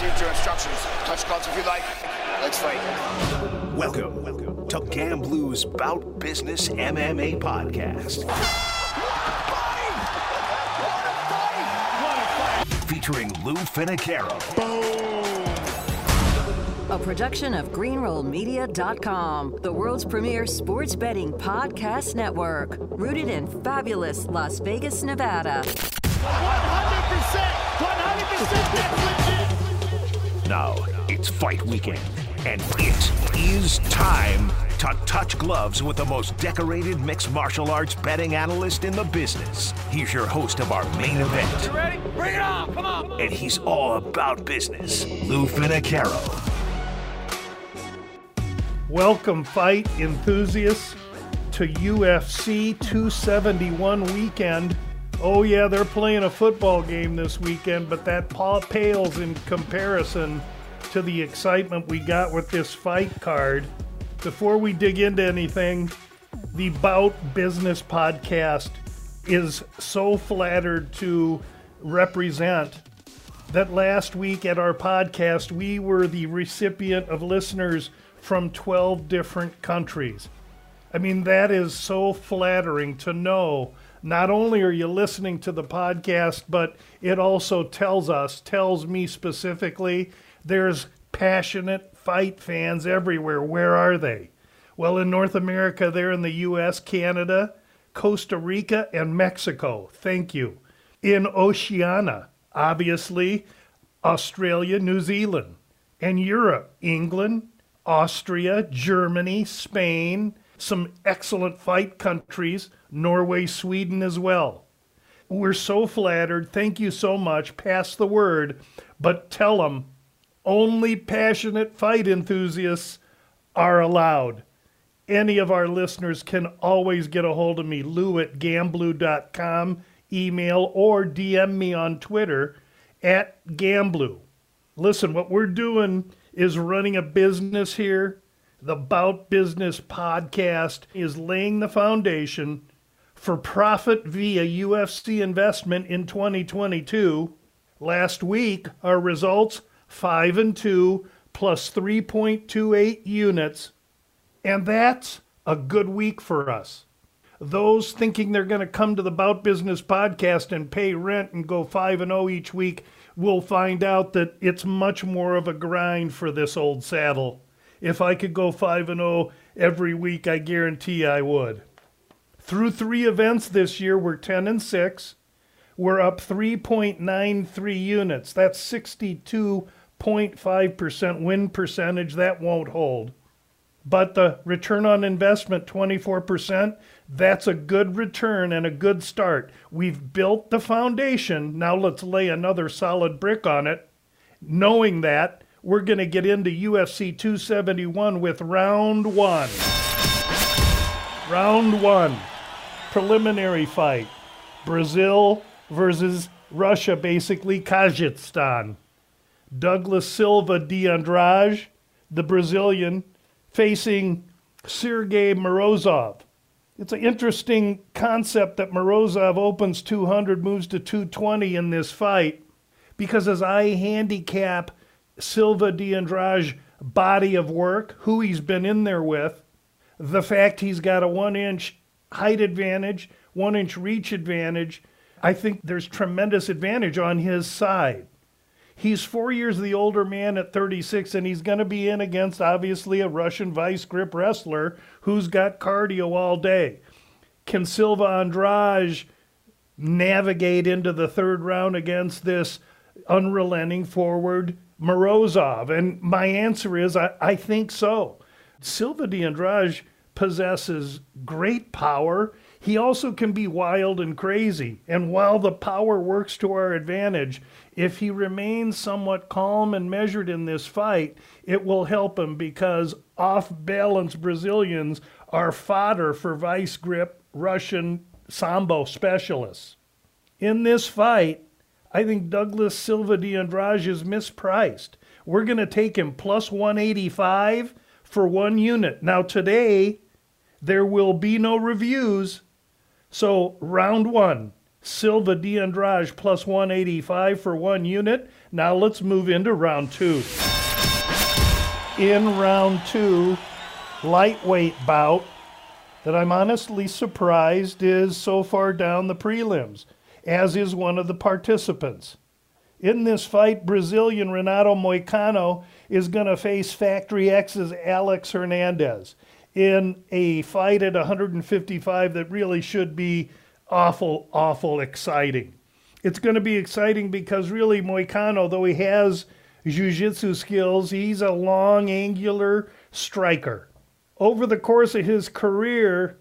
received your instructions. Touch gloves if you like. Let's fight. Welcome welcome to GambLou's Bout Business MMA podcast. Featuring Lou Finocchiaro. A production of GreenrollMedia.com, the world's premier sports betting podcast network, rooted in fabulous Las Vegas, Nevada. 100%! 100% that's legit! Now it's fight weekend, and it is time to touch gloves with the most decorated mixed martial arts betting analyst in the business. He's your host of our main event, You Ready? Bring it on! Come on! and he's all about business. Lou Finocchiaro. Welcome, fight enthusiasts, to UFC 271 weekend. Oh, yeah, they're playing a football game this weekend, but that pa- pales in comparison to the excitement we got with this fight card. Before we dig into anything, the Bout Business podcast is so flattered to represent that last week at our podcast, we were the recipient of listeners from 12 different countries. I mean, that is so flattering to know. Not only are you listening to the podcast, but it also tells us, tells me specifically, there's passionate fight fans everywhere. Where are they? Well, in North America, they're in the US, Canada, Costa Rica, and Mexico. Thank you. In Oceania, obviously, Australia, New Zealand, and Europe, England, Austria, Germany, Spain, some excellent fight countries, Norway, Sweden as well. We're so flattered. Thank you so much. Pass the word, but tell them only passionate fight enthusiasts are allowed. Any of our listeners can always get a hold of me, lou at gamblu.com, email, or DM me on Twitter at GambLou. Listen, what we're doing is running a business here. The Bout Business podcast is laying the foundation for profit via UFC investment in 2022. Last week, our results 5 and 2 plus 3.28 units, and that's a good week for us. Those thinking they're going to come to the Bout Business podcast and pay rent and go 5 and 0 each week will find out that it's much more of a grind for this old saddle. If I could go 5 and 0 every week, I guarantee I would. Through 3 events this year, we're 10 and 6. We're up 3.93 units. That's 62.5% win percentage. That won't hold. But the return on investment, 24%, that's a good return and a good start. We've built the foundation. Now let's lay another solid brick on it. Knowing that, we're going to get into UFC 271 with round one. Round one, preliminary fight. Brazil versus Russia, basically Kazakhstan. Douglas Silva de Andrade, the Brazilian, facing Sergey Morozov. It's an interesting concept that Morozov opens 200, moves to 220 in this fight, because as I handicap Silva de Andrade body of work, who he's been in there with, the fact he's got a one inch height advantage, one inch reach advantage, I think there's tremendous advantage on his side. He's four years the older man at 36, and he's going to be in against obviously a Russian vice grip wrestler who's got cardio all day. Can Silva Andrade navigate into the third round against this unrelenting forward Morozov? And my answer is I, I think so. Silva de Andrade possesses great power. He also can be wild and crazy. And while the power works to our advantage, if he remains somewhat calm and measured in this fight, it will help him because off balance Brazilians are fodder for vice grip Russian Sambo specialists. In this fight, I think Douglas Silva de Andrade is mispriced. We're going to take him plus 185 for one unit. Now, today, there will be no reviews. So, round one Silva de Andrade plus 185 for one unit. Now let's move into round two. In round two, lightweight bout that I'm honestly surprised is so far down the prelims, as is one of the participants. In this fight, Brazilian Renato Moicano is going to face Factory X's Alex Hernandez in a fight at 155 that really should be awful, awful exciting. It's going to be exciting because really Moicano, though he has jiu-jitsu skills, he's a long, angular striker. Over the course of his career,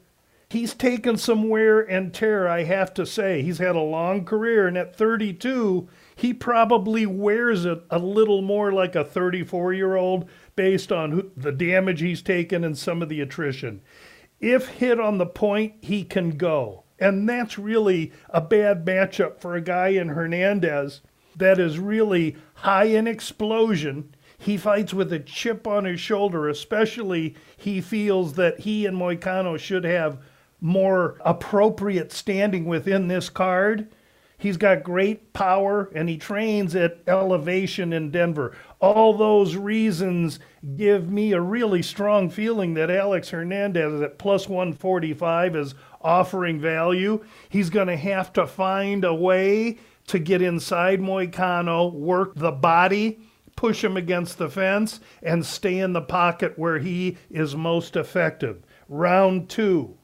he's taken some wear and tear, I have to say. He's had a long career, and at 32, he probably wears it a little more like a 34 year old based on the damage he's taken and some of the attrition. If hit on the point, he can go. And that's really a bad matchup for a guy in Hernandez that is really high in explosion. He fights with a chip on his shoulder, especially he feels that he and Moicano should have more appropriate standing within this card. He's got great power and he trains at elevation in Denver. All those reasons give me a really strong feeling that Alex Hernandez at plus 145 is offering value. He's going to have to find a way to get inside Moicano, work the body, push him against the fence, and stay in the pocket where he is most effective. Round two,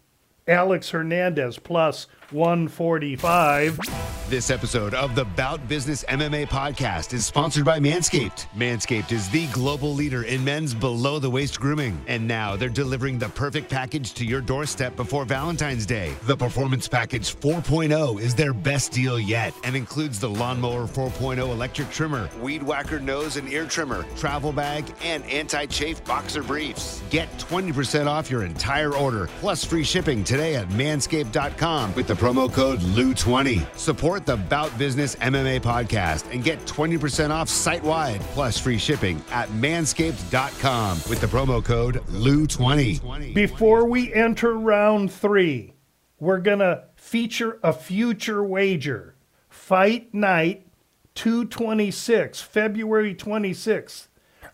Alex Hernandez plus 145. This episode of the Bout Business MMA podcast is sponsored by Manscaped. Manscaped is the global leader in men's below the waist grooming. And now they're delivering the perfect package to your doorstep before Valentine's Day. The Performance Package 4.0 is their best deal yet and includes the Lawnmower 4.0 electric trimmer, Weed Whacker nose and ear trimmer, travel bag, and anti chafe boxer briefs. Get 20% off your entire order plus free shipping today at manscaped.com with the promo code LOU20. Support the Bout Business MMA podcast and get 20% off site wide plus free shipping at manscaped.com with the promo code LOU20. Before we enter round three, we're going to feature a future wager. Fight night 226, February 26th.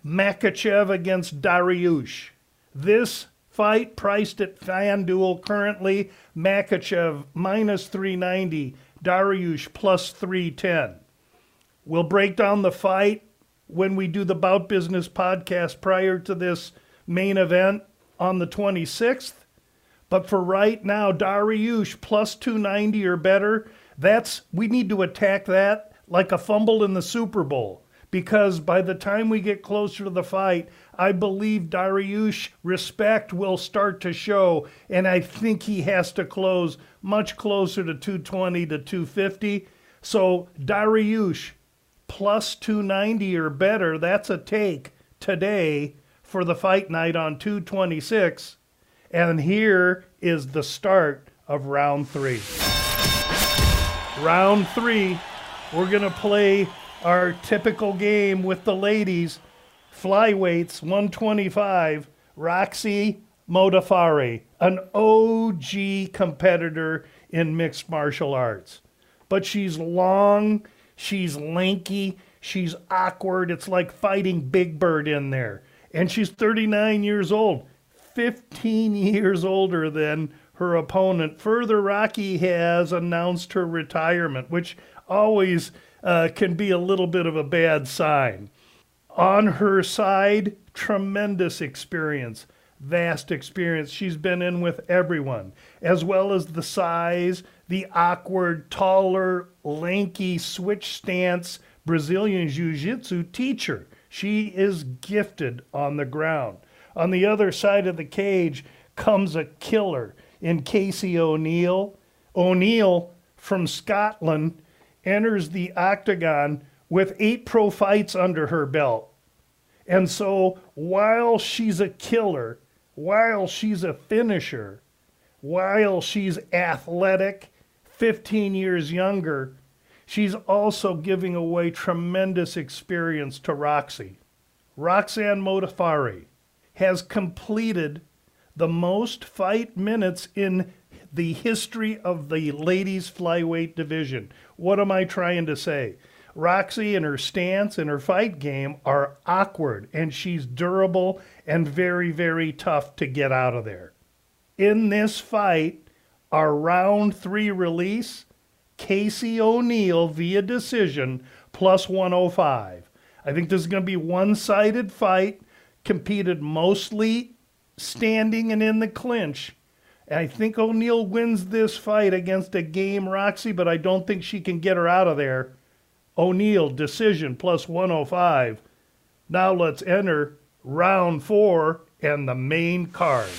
Makhachev against Dariush. This fight priced at FanDuel currently Makhachev minus 390, Dariush plus 310. We'll break down the fight when we do the Bout Business podcast prior to this main event on the 26th. But for right now, Dariush plus 290 or better, that's we need to attack that like a fumble in the Super Bowl because by the time we get closer to the fight, I believe Dariush respect will start to show, and I think he has to close much closer to 220 to 250. So Dariush plus 290 or better, that's a take today for the fight night on 226. And here is the start of round three. Round three, we're going to play our typical game with the ladies, flyweights 125, Roxy Modafferi, an OG competitor in mixed martial arts. But she's long, she's lanky, she's awkward. It's like fighting Big Bird in there. And she's 39 years old, 15 years older than her opponent. Further, Rocky has announced her retirement, which always uh, can be a little bit of a bad sign. On her side, tremendous experience, vast experience. She's been in with everyone, as well as the size, the awkward, taller, lanky switch stance Brazilian Jiu Jitsu teacher. She is gifted on the ground. On the other side of the cage comes a killer in Casey O'Neill. O'Neill from Scotland enters the octagon with eight pro fights under her belt. And so while she's a killer, while she's a finisher, while she's athletic, 15 years younger, she's also giving away tremendous experience to Roxy. Roxanne Modafferi has completed the most fight minutes in the history of the ladies flyweight division. What am I trying to say? Roxy and her stance and her fight game are awkward, and she's durable and very, very tough to get out of there. In this fight, our round three release, Casey O'Neill via decision plus 105. I think this is going to be one sided fight, competed mostly standing and in the clinch. I think O'Neill wins this fight against a game Roxy, but I don't think she can get her out of there. O'Neill, decision plus 105. Now let's enter round four and the main card.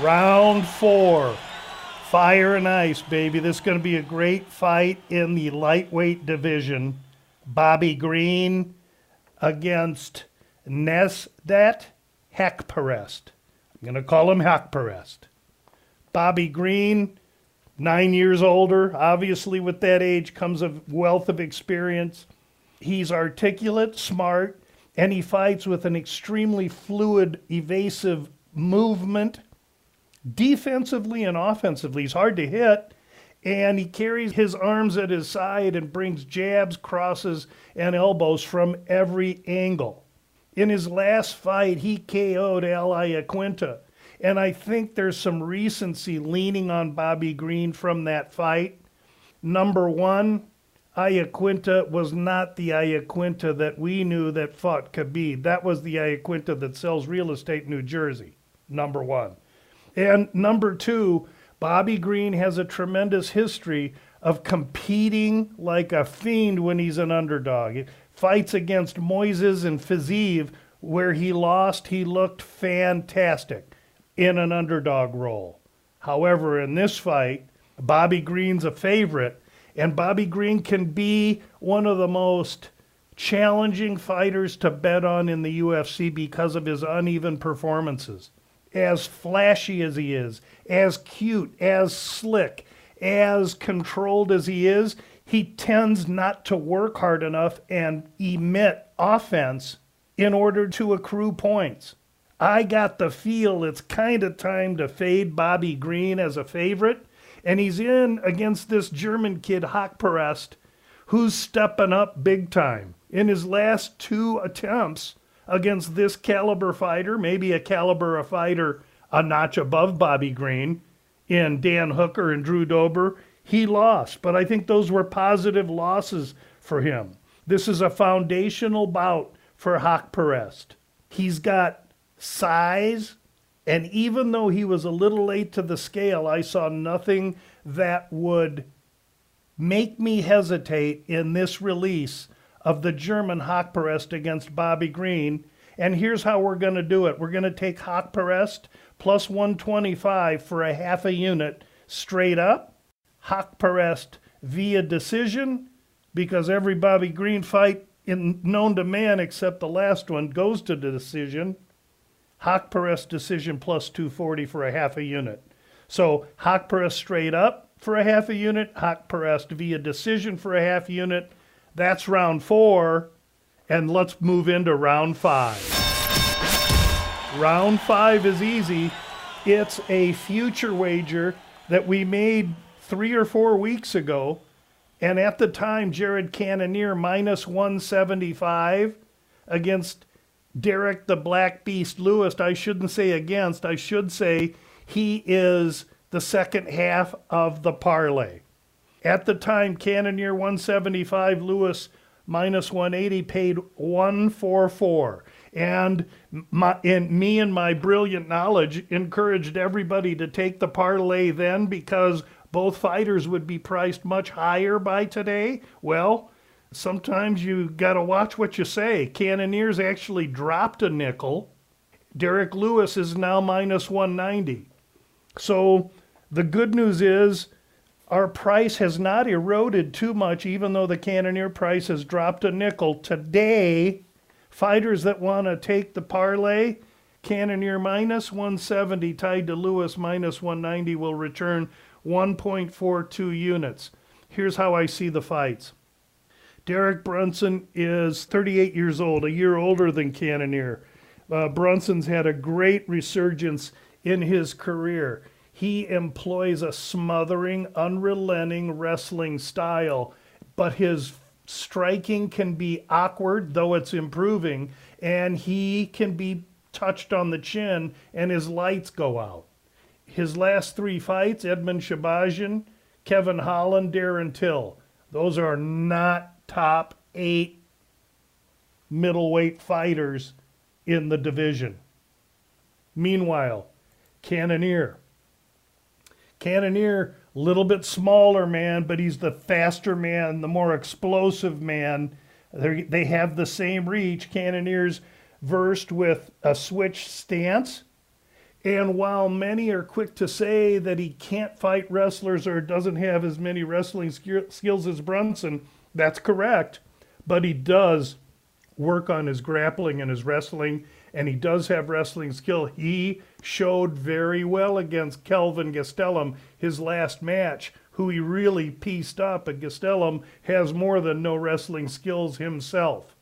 Round four. Fire and ice, baby. This is going to be a great fight in the lightweight division. Bobby Green against Nasrat Haqparast. I'm going to call him Haqparast. Bobby Green, nine years older. Obviously, with that age comes a wealth of experience. He's articulate, smart, and he fights with an extremely fluid, evasive movement. Defensively and offensively, he's hard to hit, and he carries his arms at his side and brings jabs, crosses, and elbows from every angle. In his last fight, he KO'd Al Iaquinta. And I think there's some recency leaning on Bobby Green from that fight. Number one, Iaquinta was not the Iaquinta that we knew that fought Khabib. That was the Iaquinta that sells real estate in New Jersey, number one. And number two, Bobby Green has a tremendous history of competing like a fiend when he's an underdog. Fights against Moises and Fiziev, where he lost, he looked fantastic in an underdog role. However, in this fight, Bobby Green's a favorite, and Bobby Green can be one of the most challenging fighters to bet on in the UFC because of his uneven performances. As flashy as he is, as cute, as slick, as controlled as he is, he tends not to work hard enough and emit offense in order to accrue points. I got the feel it's kind of time to fade Bobby Green as a favorite, and he's in against this German kid Haqparast, who's stepping up big time. In his last two attempts against this caliber fighter, maybe a caliber of fighter a notch above Bobby Green, in Dan Hooker and Drew Dober, he lost. But I think those were positive losses for him. This is a foundational bout for Haqparast. He's got size, and even though he was a little late to the scale, I saw nothing that would make me hesitate in this release of the German Haqparast against Bobby Green. And here's how we're going to do it. We're going to take Haqparast plus 125 for a half a unit straight up. Haqparast via decision because every Bobby Green fight in, known to man except the last one goes to the decision. Haqparast decision plus 240 for a half a unit. So Haqparast straight up for a half a unit, Haqparast via decision for a half unit. That's round four. And let's move into round five. Round five is easy. It's a future wager that we made three or four weeks ago. And at the time, Jared Cannonier minus 175 against Derrick the Black Beast Lewis, I shouldn't say against, I should say he is the second half of the parlay. At the time, Cannonier 175, Lewis minus 180 paid 144. And my, and me and my brilliant knowledge encouraged everybody to take the parlay then because both fighters would be priced much higher by today. Well, sometimes you got to watch what you say. Cannonier's actually dropped a nickel. Derrick Lewis is now minus 190. So the good news is our price has not eroded too much, even though the Cannonier price has dropped a nickel. Today, fighters that want to take the parlay, Cannonier minus 170 tied to Lewis minus 190 will return 1.42 units. Here's how I see the fights. Derek Brunson is 38 years old, a year older than Cannonier. Uh, Brunson's had a great resurgence in his career. He employs a smothering, unrelenting wrestling style, but his striking can be awkward, though it's improving, and he can be touched on the chin and his lights go out. His last three fights Edmen Shahbazyan, Kevin Holland, Darren Till. Those are not top eight middleweight fighters in the division. Meanwhile. Cannonier, a little bit smaller man, but he's the faster man, the more explosive man. They're, they have the same reach. Cannonier's versed with a switch stance. And while many are quick to say that he can't fight wrestlers or doesn't have as many wrestling skills as Brunson, that's correct. But he does work on his grappling and his wrestling, and he does have wrestling skill. He showed very well against Kelvin Gastelum his last match, who he really pieced up. And Gastelum has more than no wrestling skills himself.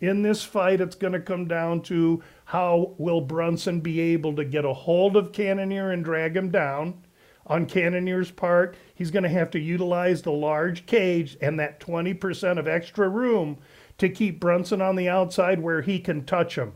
In this fight, it's going to come down to how will Brunson be able to get a hold of Cannonier and drag him down. On Cannonier's part, he's going to have to utilize the large cage and that 20% of extra room to keep Brunson on the outside where he can touch him.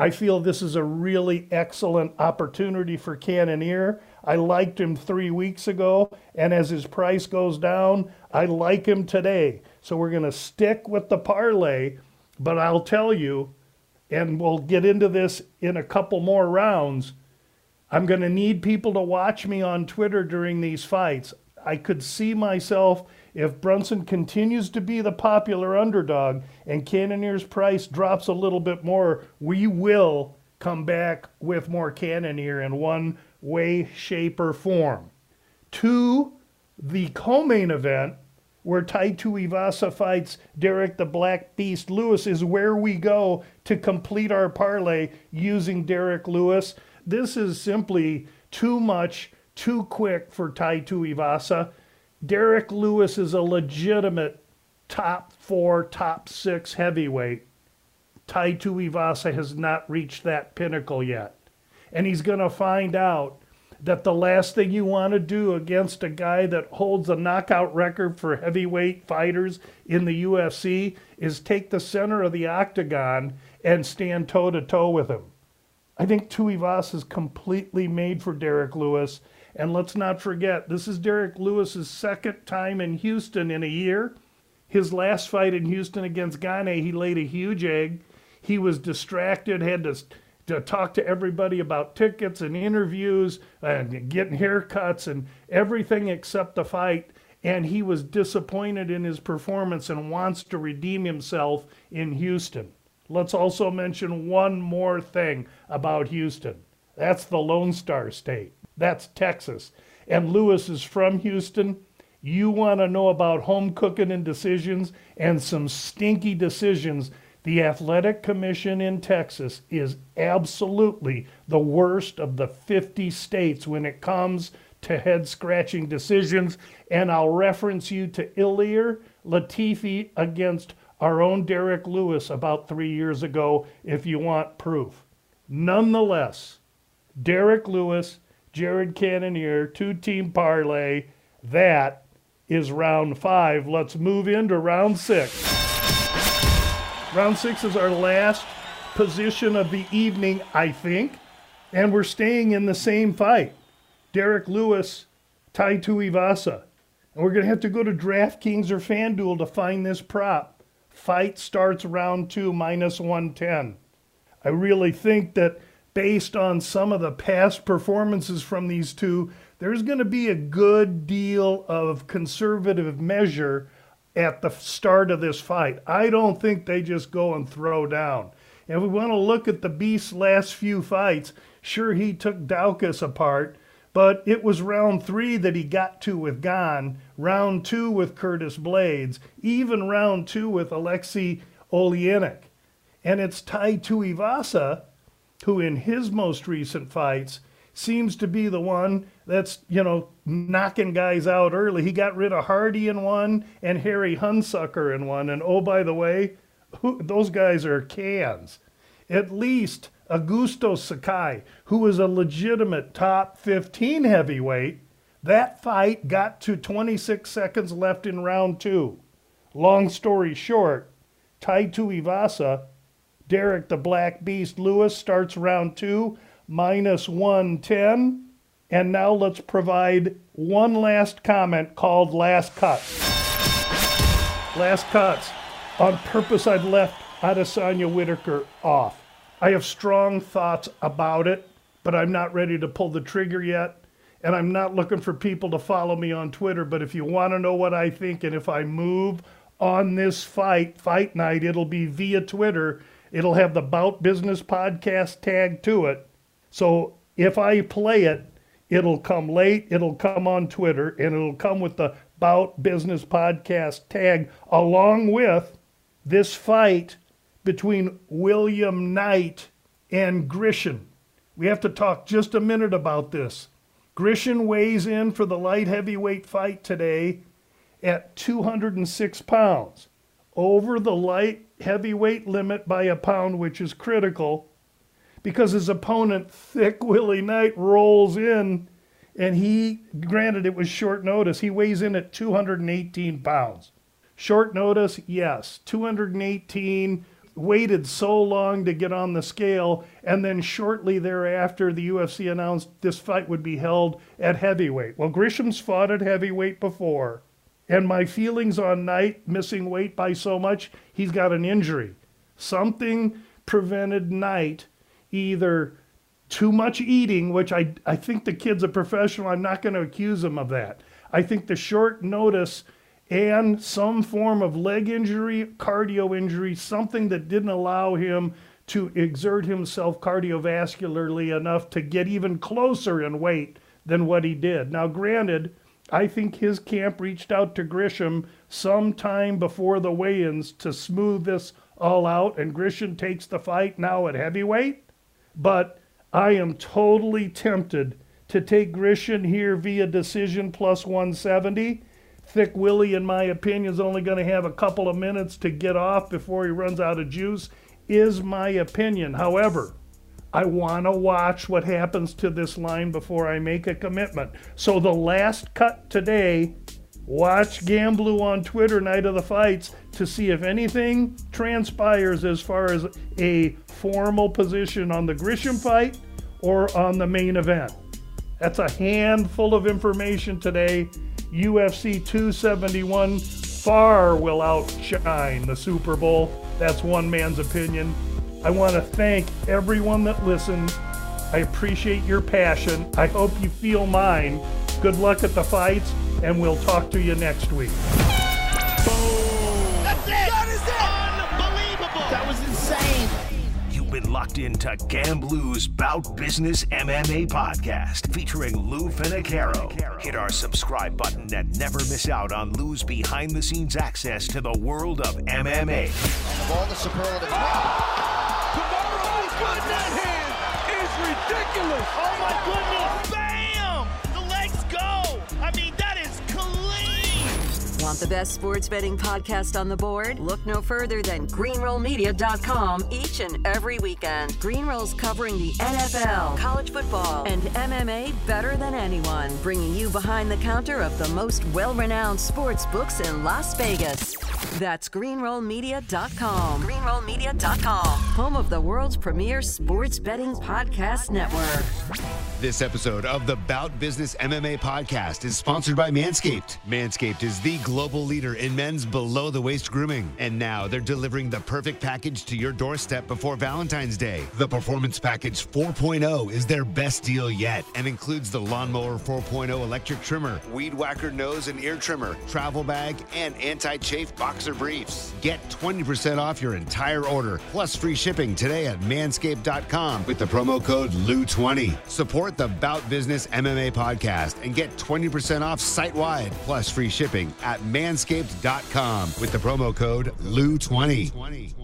I feel this is a really excellent opportunity for Cannonier. I liked him three weeks ago, and as his price goes down, I like him today. So we're going to stick with the parlay but I'll tell you, and we'll get into this in a couple more rounds, I'm going to need people to watch me on Twitter during these fights. I could see myself if Brunson continues to be the popular underdog and Cannonier's price drops a little bit more, we will come back with more Cannonier in one way, shape, or form. To the co main event, where Tai Tuivasa fights Derrick the Black Beast Lewis is where we go to complete our parlay using Derrick Lewis. This is simply too much, too quick for Tai Tuivasa. Derrick Lewis is a legitimate top four, top six heavyweight. Tai Tuivasa has not reached that pinnacle yet. And he's going to find out that the last thing you want to do against a guy that holds a knockout record for heavyweight fighters in the UFC is take the center of the octagon and stand toe to toe with him. I think Tuivasa is completely made for Derrick Lewis. And let's not forget, this is Derrick Lewis's second time in Houston in a year. His last fight in Houston against Gane, he laid a huge egg. He was distracted, had to to talk to everybody about tickets and interviews and getting haircuts and everything except the fight. And he was disappointed in his performance and wants to redeem himself in Houston. Let's also mention one more thing about Houston that's the Lone Star State, that's Texas. And Lewis is from Houston. You want to know about home cooking and decisions and some stinky decisions the Athletic Commission in Texas is absolutely the worst of the 50 states when it comes to head scratching decisions. And I'll reference you to Ilir Latifi against our own Derrick Lewis about three years ago if you want proof. Nonetheless, Derrick Lewis, Jared Cannonier, two team parlay. That is round five. Let's move into round six. Round six is our last position of the evening, I think. And we're staying in the same fight. Derrick Lewis, Tai Tuivasa. And we're going to have to go to DraftKings or FanDuel to find this prop. Fight starts round two, minus 110. I really think that based on some of the past performances from these two, there's going to be a good deal of conservative measure at the start of this fight. I don't think they just go and throw down. And we want to look at the Beast's last few fights. Sure, he took Daukaus apart, but it was round three that he got to with Gane, round two with Curtis Blaydes, even round two with Alexei Oleinik. And it's Tai Tuivasa who, in his most recent fights, seems to be the one that's, you know, knocking guys out early. He got rid of Hardy in one and Harry Hunsucker in one. And oh, by the way, who, those guys are cans. At least Augusto Sakai, who is a legitimate top 15 heavyweight, that fight got to 26 seconds left in round two. Long story short, Tai Tuivasa, Derrick the Black Beast Lewis starts round two, minus 110. And now let's provide one last comment called Last Cuts. Last Cuts. On purpose, I've left Adesanya Whittaker off. I have strong thoughts about it, but I'm not ready to pull the trigger yet. And I'm not looking for people to follow me on Twitter. But if you want to know what I think and if I move on this fight, fight night, it'll be via Twitter. It'll have the Bout Business podcast tag to it. So if I play it, it'll come late, it'll come on Twitter, and it'll come with the Bout Business podcast tag along with this fight between William Knight and Grishin. We have to talk just a minute about this. Grishin weighs in for the light heavyweight fight today at 206 pounds, over the light heavyweight limit by a pound, which is critical because his opponent, Thick Willie Knight, rolls in and he, granted, it was short notice, he weighs in at 218 pounds. Short notice, yes, 218 waited so long to get on the scale, and then shortly thereafter, the UFC announced this fight would be held at heavyweight. Well, Grishin's fought at heavyweight before, and my feelings on Knight missing weight by so much, he's got an injury. Something prevented Knight either too much eating, which I, I think the kid's a professional. I'm not going to accuse him of that. I think the short notice and some form of leg injury, cardio injury, something that didn't allow him to exert himself cardiovascularly enough to get even closer in weight than what he did. Now, granted, I think his camp reached out to Grishin sometime before the weigh ins to smooth this all out, and Grishin takes the fight now at heavyweight. But I am totally tempted to take Grishin here via decision plus 170 Thick Willie, in my opinion, is only going to have a couple of minutes to get off before he runs out of juice, is my opinion. However, I want to watch what happens to this line before I make a commitment. So the last cut today, watch GambLou on Twitter night of the fights to see if anything transpires as far as a formal position on the Grishin fight or on the main event. That's a handful of information today. UFC 271 far will outshine the Super Bowl. That's one man's opinion. I want to thank everyone that listened. I appreciate your passion. I hope you feel mine. Good luck at the fights, and we'll talk to you next week. That's it! That is it! Unbelievable! That was insane! You've been locked into GambLou's Bout Business MMA podcast featuring Lou Finocchiaro. Hit our subscribe button and never miss out on Lou's behind the scenes access to the world of MMA. Of all the superlatives. Tomorrow's oh, good that hand is ridiculous! Oh my goodness! Want the best sports betting podcast on the board? Look no further than greenrollmedia.com each and every weekend. Greenroll's covering the NFL, college football, and MMA better than anyone, bringing you behind the counter of the most well-renowned sports books in Las Vegas. That's greenrollmedia.com. Greenrollmedia.com, home of the world's premier sports betting podcast network. This episode of the Bout Business MMA podcast is sponsored by Manscaped. Manscaped is the global leader in men's below the waist grooming. And now they're delivering the perfect package to your doorstep before Valentine's Day. The Performance Package 4.0 is their best deal yet and includes the Lawnmower 4.0 electric trimmer, Weed Whacker nose and ear trimmer, travel bag, and anti chafe boxer briefs. Get 20% off your entire order plus free shipping today at manscaped.com with the promo code LOU20. Support the Bout Business MMA podcast and get 20% off site wide plus free shipping at manscaped.com with the promo code LOU20.